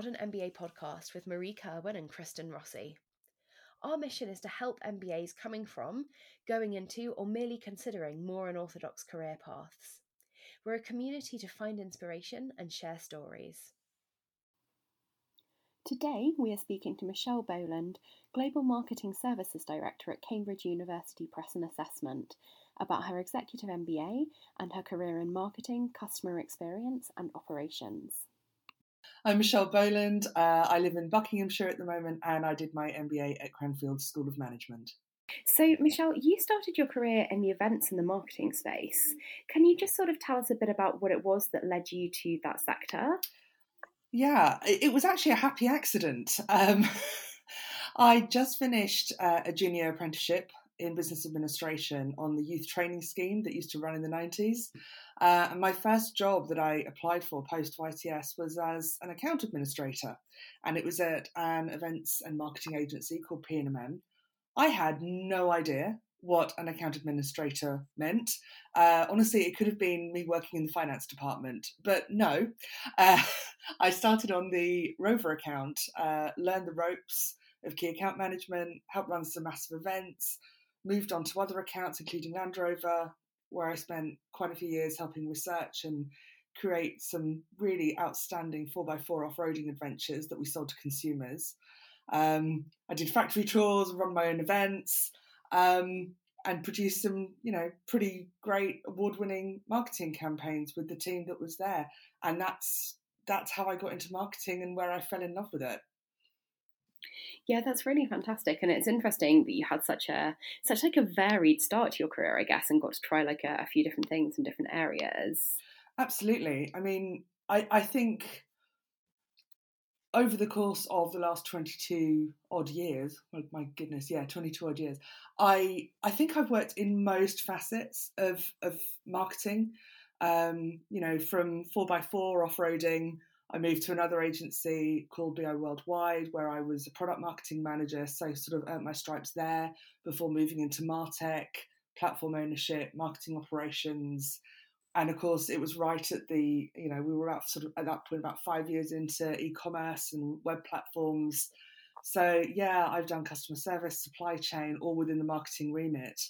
Modern MBA podcast with Marie Kirwan and Kristen Rossi. Our mission is to help MBAs coming from, going into, or merely considering more unorthodox career paths. We're a community to find inspiration and share stories. Today, we are speaking to Michelle Boland, Global Marketing Services Director at Cambridge University Press and Assessment, about her executive MBA and her career in marketing, customer experience, and operations. I'm Michelle Boland. Uh, I live in Buckinghamshire at the moment and I did my MBA at Cranfield School of Management. So, Michelle, you started your career in the events and the marketing space. Can you just sort of tell us a bit about what it was that led you to that sector? Yeah, it was actually a happy accident. Um, I just finished uh, a junior apprenticeship in business administration on the youth training scheme that used to run in the 90s. Uh, and my first job that I applied for post YTS was as an account administrator, and it was at an events and marketing agency called P&M. I had no idea what an account administrator meant. Uh, honestly, it could have been me working in the finance department, but no. Uh, I started on the Rover account, uh, learned the ropes of key account management, helped run some massive events, moved on to other accounts, including Land Rover, where I spent quite a few years helping research and create some really outstanding 4x4 off roading adventures that we sold to consumers. Um, I did factory tours, run my own events, um, and produced some, you know, pretty great award-winning marketing campaigns with the team that was there. And that's that's how I got into marketing and where I fell in love with it. Yeah, that's really fantastic, and it's interesting that you had such a such like a varied start to your career, I guess, and got to try like a, a few different things in different areas. Absolutely. I mean, I I think over the course of the last 22 odd years oh my goodness yeah 22 odd years i i think i've worked in most facets of of marketing um, you know from 4x4 off-roading I moved to another agency called BI Worldwide, where I was a product marketing manager. So, sort of earned my stripes there before moving into Martech, platform ownership, marketing operations. And of course, it was right at the, you know, we were about sort of at that point about five years into e commerce and web platforms. So, yeah, I've done customer service, supply chain, all within the marketing remit.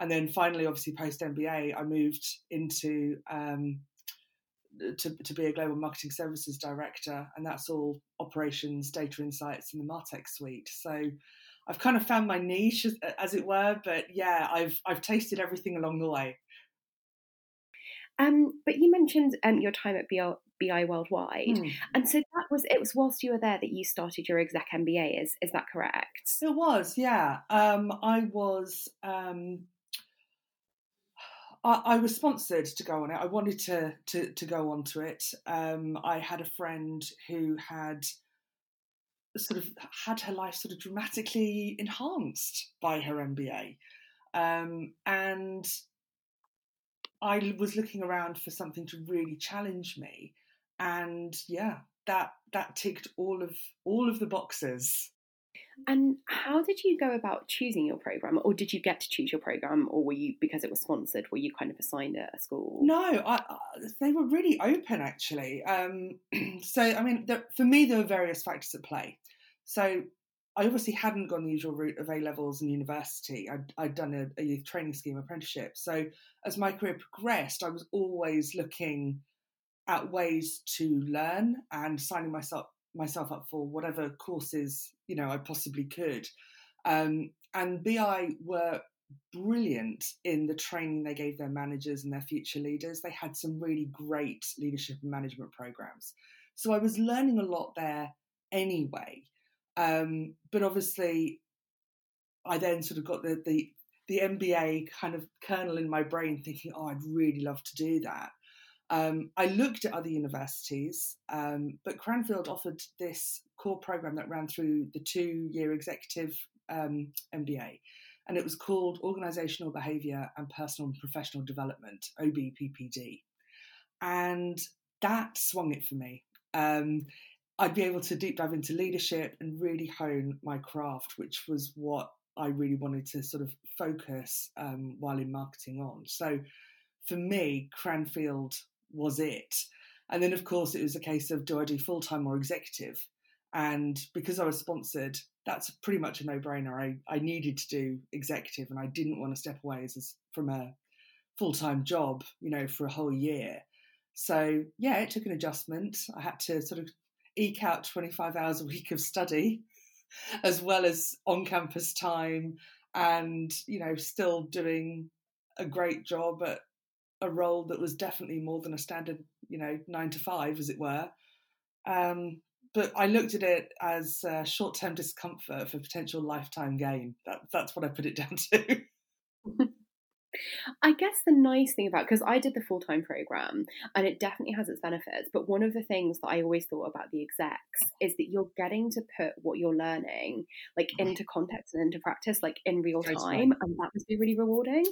And then finally, obviously, post MBA, I moved into um, to, to be a global marketing services director, and that's all operations, data insights, and the Martech suite. So I've kind of found my niche, as, as it were. But yeah, I've I've tasted everything along the way. Um, but you mentioned um, your time at BI, BI Worldwide, hmm. and so that was it was whilst you were there that you started your exec MBA. Is is that correct? It was, yeah. Um, I was um, I, was sponsored to go on it. I wanted to to, to go on to it. Um, I had a friend who had sort of had her life sort of dramatically enhanced by her MBA, um, and I was looking around for something to really challenge me, and yeah, that that ticked all of all of the boxes. And how did you go about choosing your program, or did you get to choose your program, or were you because it was sponsored? Were you kind of assigned at a school? No, I, they were really open actually. Um, so I mean, there, for me, there were various factors at play. So I obviously hadn't gone the usual route of A levels and university. I'd, I'd done a, a youth training scheme apprenticeship. So as my career progressed, I was always looking at ways to learn and signing myself myself up for whatever courses you know I possibly could. Um, and BI were brilliant in the training they gave their managers and their future leaders. They had some really great leadership and management programs. So I was learning a lot there anyway. Um, but obviously, I then sort of got the, the the MBA kind of kernel in my brain, thinking, "Oh, I'd really love to do that." Um, I looked at other universities, um, but Cranfield offered this core program that ran through the two year executive um, MBA, and it was called Organizational Behavior and Personal and Professional Development, OBPPD. And that swung it for me. Um, I'd be able to deep dive into leadership and really hone my craft, which was what I really wanted to sort of focus um, while in marketing on. So for me, Cranfield was it. And then, of course, it was a case of do I do full time or executive? And because I was sponsored, that's pretty much a no brainer. I, I needed to do executive and I didn't want to step away as, as from a full time job, you know, for a whole year. So, yeah, it took an adjustment. I had to sort of eke out 25 hours a week of study as well as on campus time and, you know, still doing a great job at a role that was definitely more than a standard, you know, nine to five, as it were. Um, but I looked at it as short term discomfort for potential lifetime gain. That, that's what I put it down to. I guess the nice thing about because I did the full time program and it definitely has its benefits, but one of the things that I always thought about the execs is that you're getting to put what you're learning like into context and into practice, like in real time, and that must be really rewarding.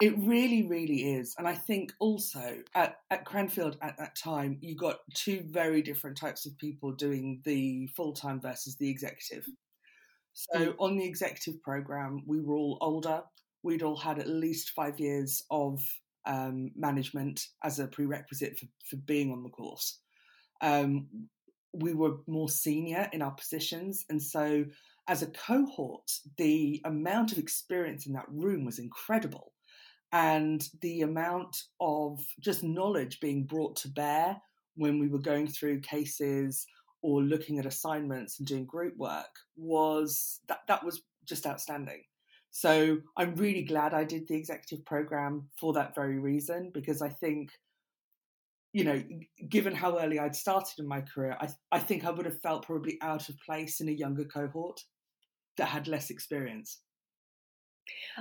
It really, really is. And I think also at, at Cranfield at that time, you got two very different types of people doing the full time versus the executive. So mm. on the executive program, we were all older. We'd all had at least five years of um, management as a prerequisite for, for being on the course. Um, we were more senior in our positions. And so as a cohort, the amount of experience in that room was incredible and the amount of just knowledge being brought to bear when we were going through cases or looking at assignments and doing group work was that that was just outstanding. So I'm really glad I did the executive program for that very reason because I think you know, given how early I'd started in my career, I, I think I would have felt probably out of place in a younger cohort that had less experience.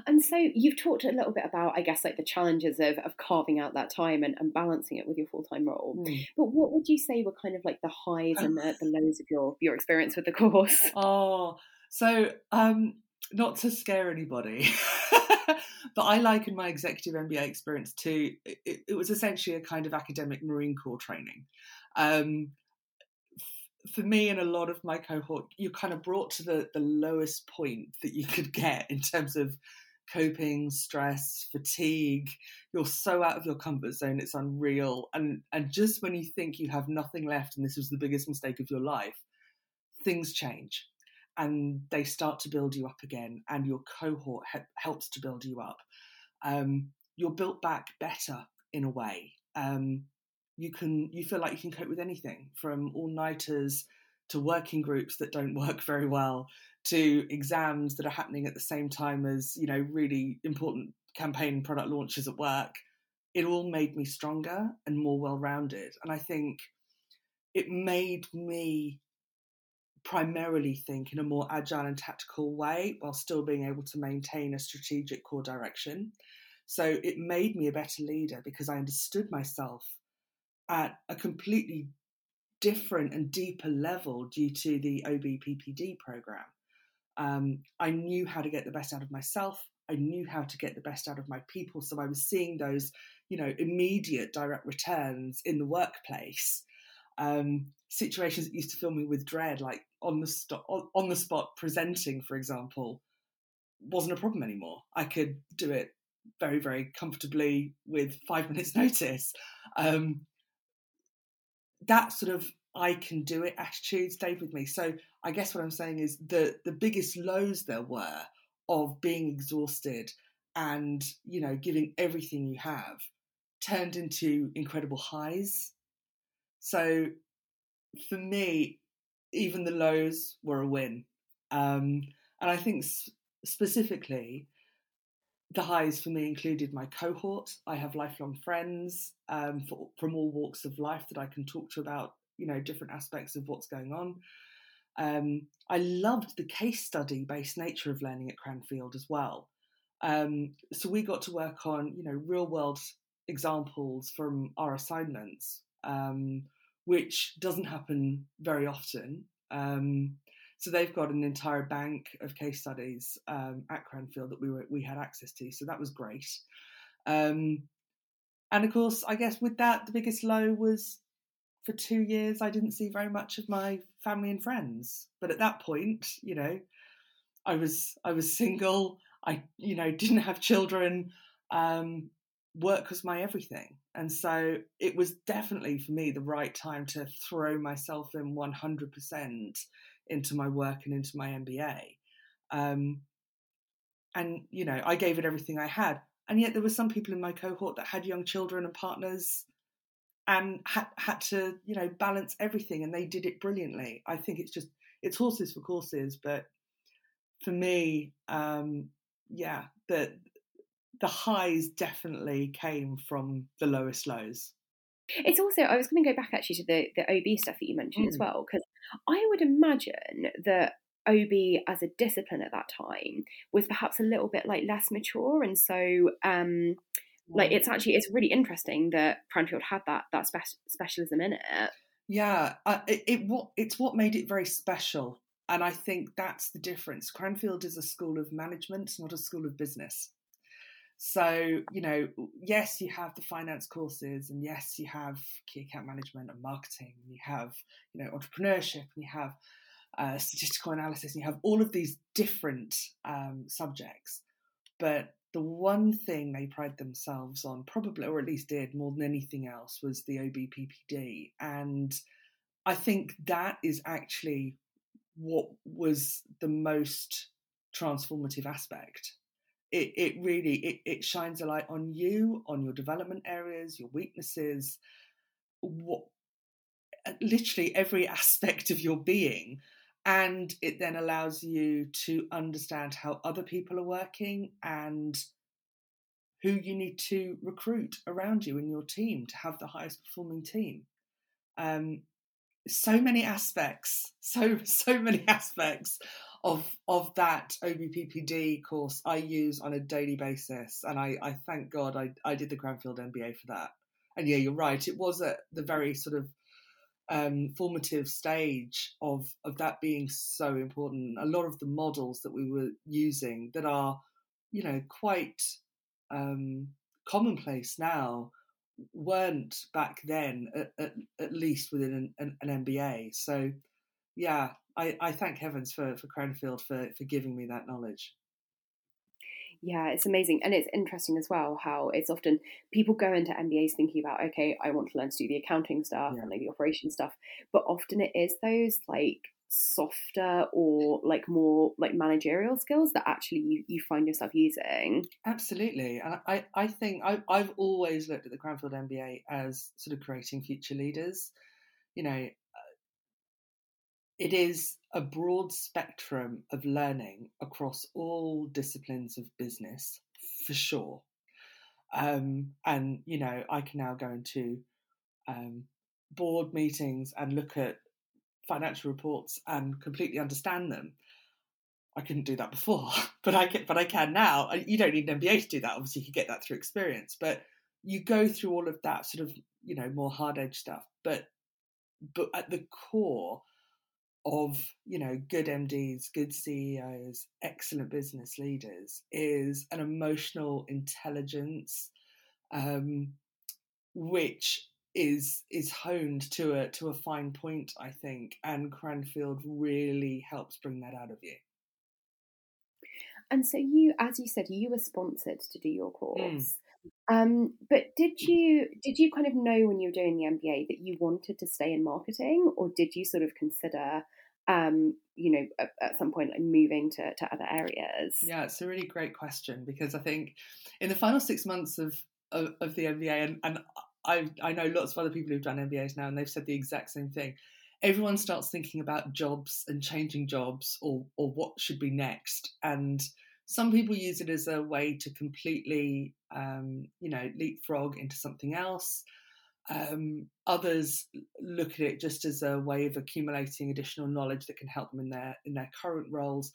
And so you've talked a little bit about, I guess, like the challenges of, of carving out that time and, and balancing it with your full time role. Mm. But what would you say were kind of like the highs and the, the lows of your your experience with the course? Oh, so um, not to scare anybody, but I liken my executive MBA experience to it, it, was essentially a kind of academic Marine Corps training. Um, for me and a lot of my cohort, you're kind of brought to the, the lowest point that you could get in terms of coping, stress, fatigue. You're so out of your comfort zone, it's unreal. And and just when you think you have nothing left and this was the biggest mistake of your life, things change and they start to build you up again, and your cohort he- helps to build you up. Um, you're built back better in a way. Um, you can you feel like you can cope with anything from all nighters to working groups that don't work very well to exams that are happening at the same time as you know really important campaign product launches at work. It all made me stronger and more well-rounded and i think it made me primarily think in a more agile and tactical way while still being able to maintain a strategic core direction. So it made me a better leader because i understood myself at a completely different and deeper level due to the OBPPD program. Um, I knew how to get the best out of myself. I knew how to get the best out of my people. So I was seeing those, you know, immediate direct returns in the workplace. Um, situations that used to fill me with dread, like on the on the spot presenting, for example, wasn't a problem anymore. I could do it very, very comfortably with five minutes' notice. Um, that sort of I can do it attitude stayed with me. So I guess what I'm saying is the the biggest lows there were of being exhausted and you know giving everything you have turned into incredible highs. So for me, even the lows were a win. Um, and I think specifically, the highs for me included my cohort. I have lifelong friends um, for, from all walks of life that I can talk to about, you know, different aspects of what's going on. Um, I loved the case study based nature of learning at Cranfield as well. Um, so we got to work on, you know, real world examples from our assignments, um, which doesn't happen very often. Um, so they've got an entire bank of case studies um, at Cranfield that we were we had access to. So that was great. Um, and of course, I guess with that, the biggest low was for two years I didn't see very much of my family and friends. But at that point, you know, I was I was single. I you know didn't have children. Um, work was my everything. And so it was definitely for me the right time to throw myself in 100% into my work and into my MBA. Um, and, you know, I gave it everything I had. And yet there were some people in my cohort that had young children and partners and had, had to, you know, balance everything and they did it brilliantly. I think it's just, it's horses for courses. But for me, um, yeah, the, the highs definitely came from the lowest lows. It's also, I was going to go back actually to the, the OB stuff that you mentioned mm. as well, because I would imagine that OB as a discipline at that time was perhaps a little bit like less mature. And so, um, like, it's actually, it's really interesting that Cranfield had that, that spe- specialism in it. Yeah, uh, it, it what it's what made it very special, and I think that's the difference. Cranfield is a school of management, not a school of business. So, you know, yes, you have the finance courses, and yes, you have key account management and marketing, and you have, you know, entrepreneurship, and you have uh, statistical analysis, and you have all of these different um, subjects. But the one thing they pride themselves on, probably, or at least did more than anything else, was the OBPPD. And I think that is actually what was the most transformative aspect it, it really it, it shines a light on you on your development areas your weaknesses what uh, literally every aspect of your being. And it then allows you to understand how other people are working and who you need to recruit around you in your team to have the highest performing team. Um, so many aspects so so many aspects of of that OBPPD course I use on a daily basis, and I, I thank God I, I did the Cranfield MBA for that. And yeah, you're right. It was at the very sort of um, formative stage of of that being so important. A lot of the models that we were using that are, you know, quite um, commonplace now weren't back then, at, at, at least within an, an, an MBA. So yeah, I, I thank heavens for, for Cranfield for, for giving me that knowledge. Yeah, it's amazing. And it's interesting as well how it's often people go into MBAs thinking about, okay, I want to learn to do the accounting stuff yeah. and like the operation stuff. But often it is those like softer or like more like managerial skills that actually you, you find yourself using. Absolutely. And I, I think I, I've always looked at the Cranfield MBA as sort of creating future leaders. You know, it is a broad spectrum of learning across all disciplines of business, for sure. Um, and, you know, I can now go into um, board meetings and look at financial reports and completely understand them. I couldn't do that before, but I can, but I can now. You don't need an MBA to do that. Obviously, you can get that through experience, but you go through all of that sort of, you know, more hard edge stuff. But but at the core, of you know good MDs, good CEOs, excellent business leaders is an emotional intelligence, um, which is is honed to a to a fine point, I think, and Cranfield really helps bring that out of you. And so you, as you said, you were sponsored to do your mm. course. Mm. Um, but did you did you kind of know when you were doing the MBA that you wanted to stay in marketing, or did you sort of consider, um, you know, at, at some point like moving to, to other areas? Yeah, it's a really great question because I think in the final six months of of, of the MBA, and, and I I know lots of other people who've done MBAs now, and they've said the exact same thing. Everyone starts thinking about jobs and changing jobs, or or what should be next, and some people use it as a way to completely, um, you know, leapfrog into something else. Um, others look at it just as a way of accumulating additional knowledge that can help them in their in their current roles.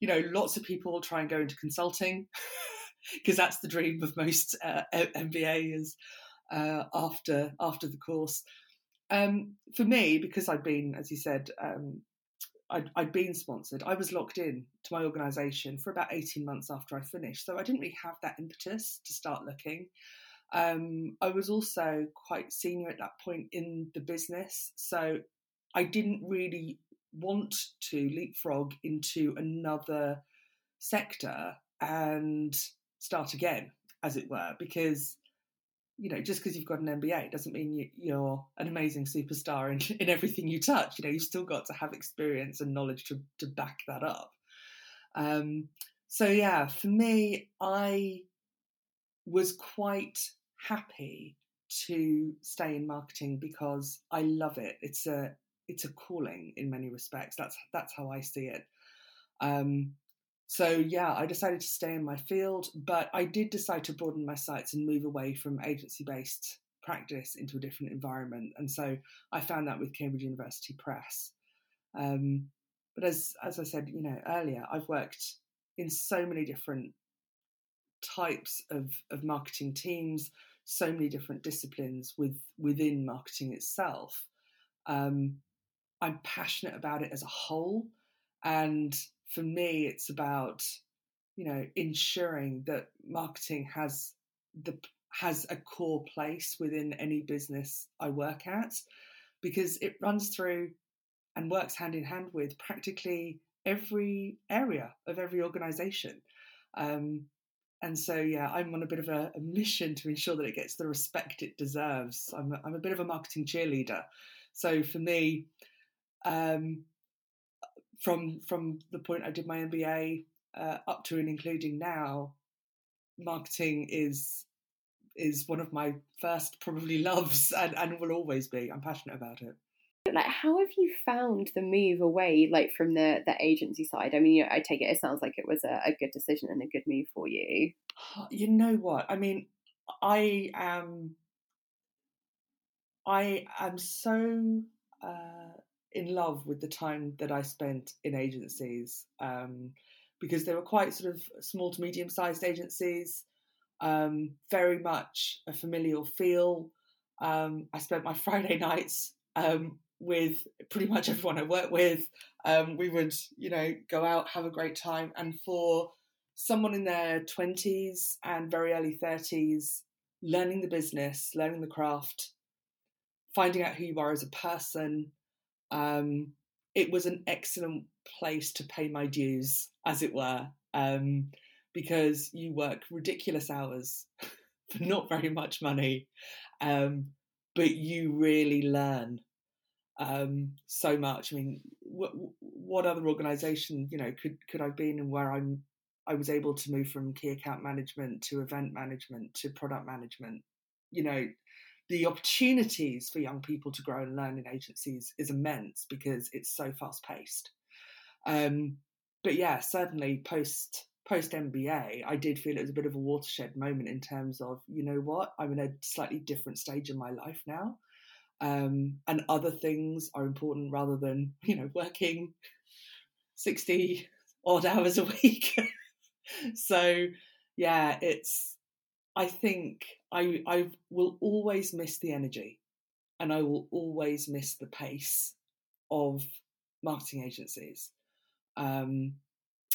You know, lots of people try and go into consulting because that's the dream of most uh, MBAs uh, after after the course. Um, for me, because I'd been, as you said, um, I'd, I'd been sponsored. I was locked in to my organisation for about 18 months after I finished. So I didn't really have that impetus to start looking. Um, I was also quite senior at that point in the business. So I didn't really want to leapfrog into another sector and start again, as it were, because you know, just because you've got an MBA doesn't mean you, are an amazing superstar in, in everything you touch. You know, you've still got to have experience and knowledge to, to back that up. Um, so, yeah, for me, I was quite happy to stay in marketing because I love it. It's a it's a calling in many respects. That's that's how I see it. Um, so yeah, I decided to stay in my field, but I did decide to broaden my sights and move away from agency based practice into a different environment. And so I found that with Cambridge University Press. Um, but as as I said, you know earlier, I've worked in so many different types of, of marketing teams, so many different disciplines with within marketing itself. Um, I'm passionate about it as a whole, and for me, it's about you know ensuring that marketing has the has a core place within any business I work at because it runs through and works hand in hand with practically every area of every organization. Um, and so, yeah, I'm on a bit of a, a, mission to ensure that it gets the respect it deserves. I'm a, I'm a bit of a marketing cheerleader. So for me, um, from from the point I did my MBA uh, up to and including now, marketing is is one of my first probably loves and, and will always be. I'm passionate about it. Like, how have you found the move away, like from the the agency side? I mean, you know, I take it it sounds like it was a, a good decision and a good move for you. You know what? I mean, I am, I am so uh, in love with the time that I spent in agencies um, because they were quite sort of small to medium sized agencies, um, very much a familial feel. Um, I spent my Friday nights um, with pretty much everyone I work with. Um, we would, you know, go out, have a great time. And for someone in their 20s and very early 30s, learning the business, learning the craft, finding out who you are as a person, um, it was an excellent place to pay my dues, as it were, um, because you work ridiculous hours for not very much money, um, but you really learn um, so much. I mean, what, what other organisation, you know, could could I've been and where I'm I was able to move from key account management to event management to product management. You know, the opportunities for young people to grow and learn in agencies is immense because it's so fast paced. Um, but yeah, certainly post post MBA, I did feel it was a bit of a watershed moment in terms of, you know what, I'm in a slightly different stage in my life now. Um, and other things are important rather than, you know, working 60 odd hours a week. so yeah, it's I think I I will always miss the energy and I will always miss the pace of marketing agencies um,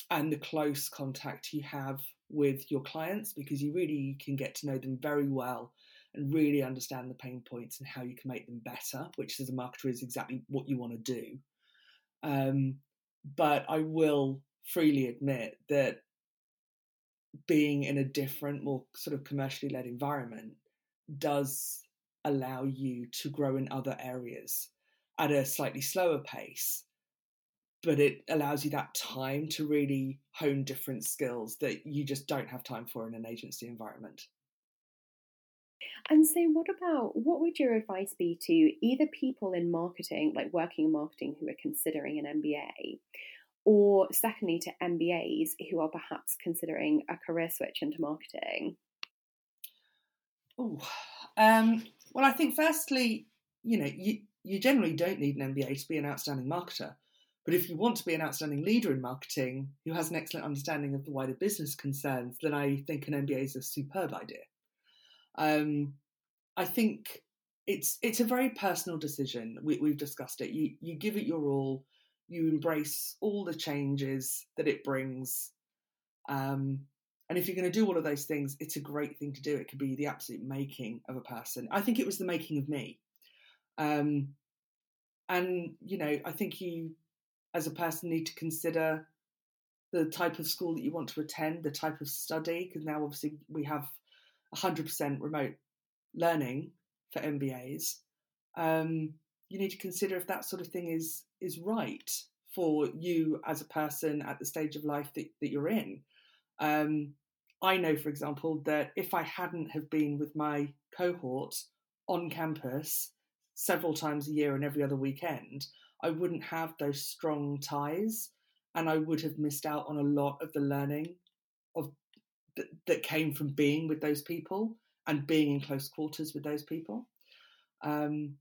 and the close contact you have with your clients because you really can get to know them very well and really understand the pain points and how you can make them better, which as a marketer is exactly what you want to do. Um, but I will freely admit that being in a different, more sort of commercially led environment does allow you to grow in other areas at a slightly slower pace, but it allows you that time to really hone different skills that you just don't have time for in an agency environment. And so, what about what would your advice be to either people in marketing, like working in marketing, who are considering an MBA, or secondly to MBAs who are perhaps considering a career switch into marketing? Oh, um, well, I think firstly, you know, you, you generally don't need an MBA to be an outstanding marketer. But if you want to be an outstanding leader in marketing who has an excellent understanding of the wider business concerns, then I think an MBA is a superb idea. Um, I think it's it's a very personal decision. We, we've discussed it. You you give it your all you embrace all the changes that it brings. Um, and if you're going to do all of those things, it's a great thing to do. It could be the absolute making of a person. I think it was the making of me. Um, and, you know, I think you, as a person, need to consider the type of school that you want to attend, the type of study, because now obviously we have 100% remote learning for MBAs, um, you need to consider if that sort of thing is is right for you as a person at the stage of life that, that you're in. Um, I know, for example, that if I hadn't have been with my cohort on campus several times a year and every other weekend, I wouldn't have those strong ties, and I would have missed out on a lot of the learning of that, that came from being with those people and being in close quarters with those people. Um,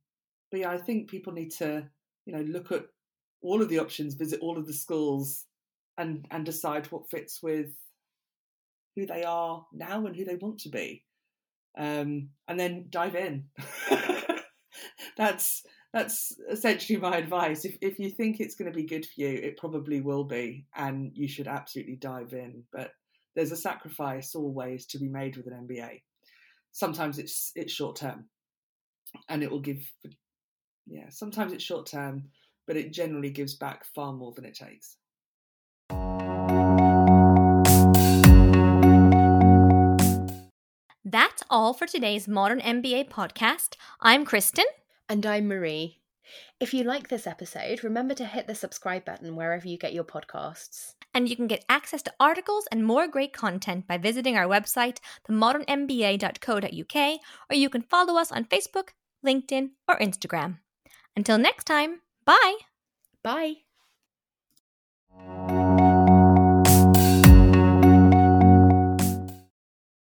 but yeah, I think people need to, you know, look at all of the options, visit all of the schools, and and decide what fits with who they are now and who they want to be, um, and then dive in. that's that's essentially my advice. If if you think it's going to be good for you, it probably will be, and you should absolutely dive in. But there's a sacrifice always to be made with an MBA. Sometimes it's it's short term, and it will give yeah, sometimes it's short term, but it generally gives back far more than it takes. That's all for today's Modern MBA podcast. I'm Kristen. And I'm Marie. If you like this episode, remember to hit the subscribe button wherever you get your podcasts and you can get access to articles and more great content by visiting our website, themodernmba.co.uk, or you can follow us on Facebook, LinkedIn, or Instagram. Until next time, bye! Bye!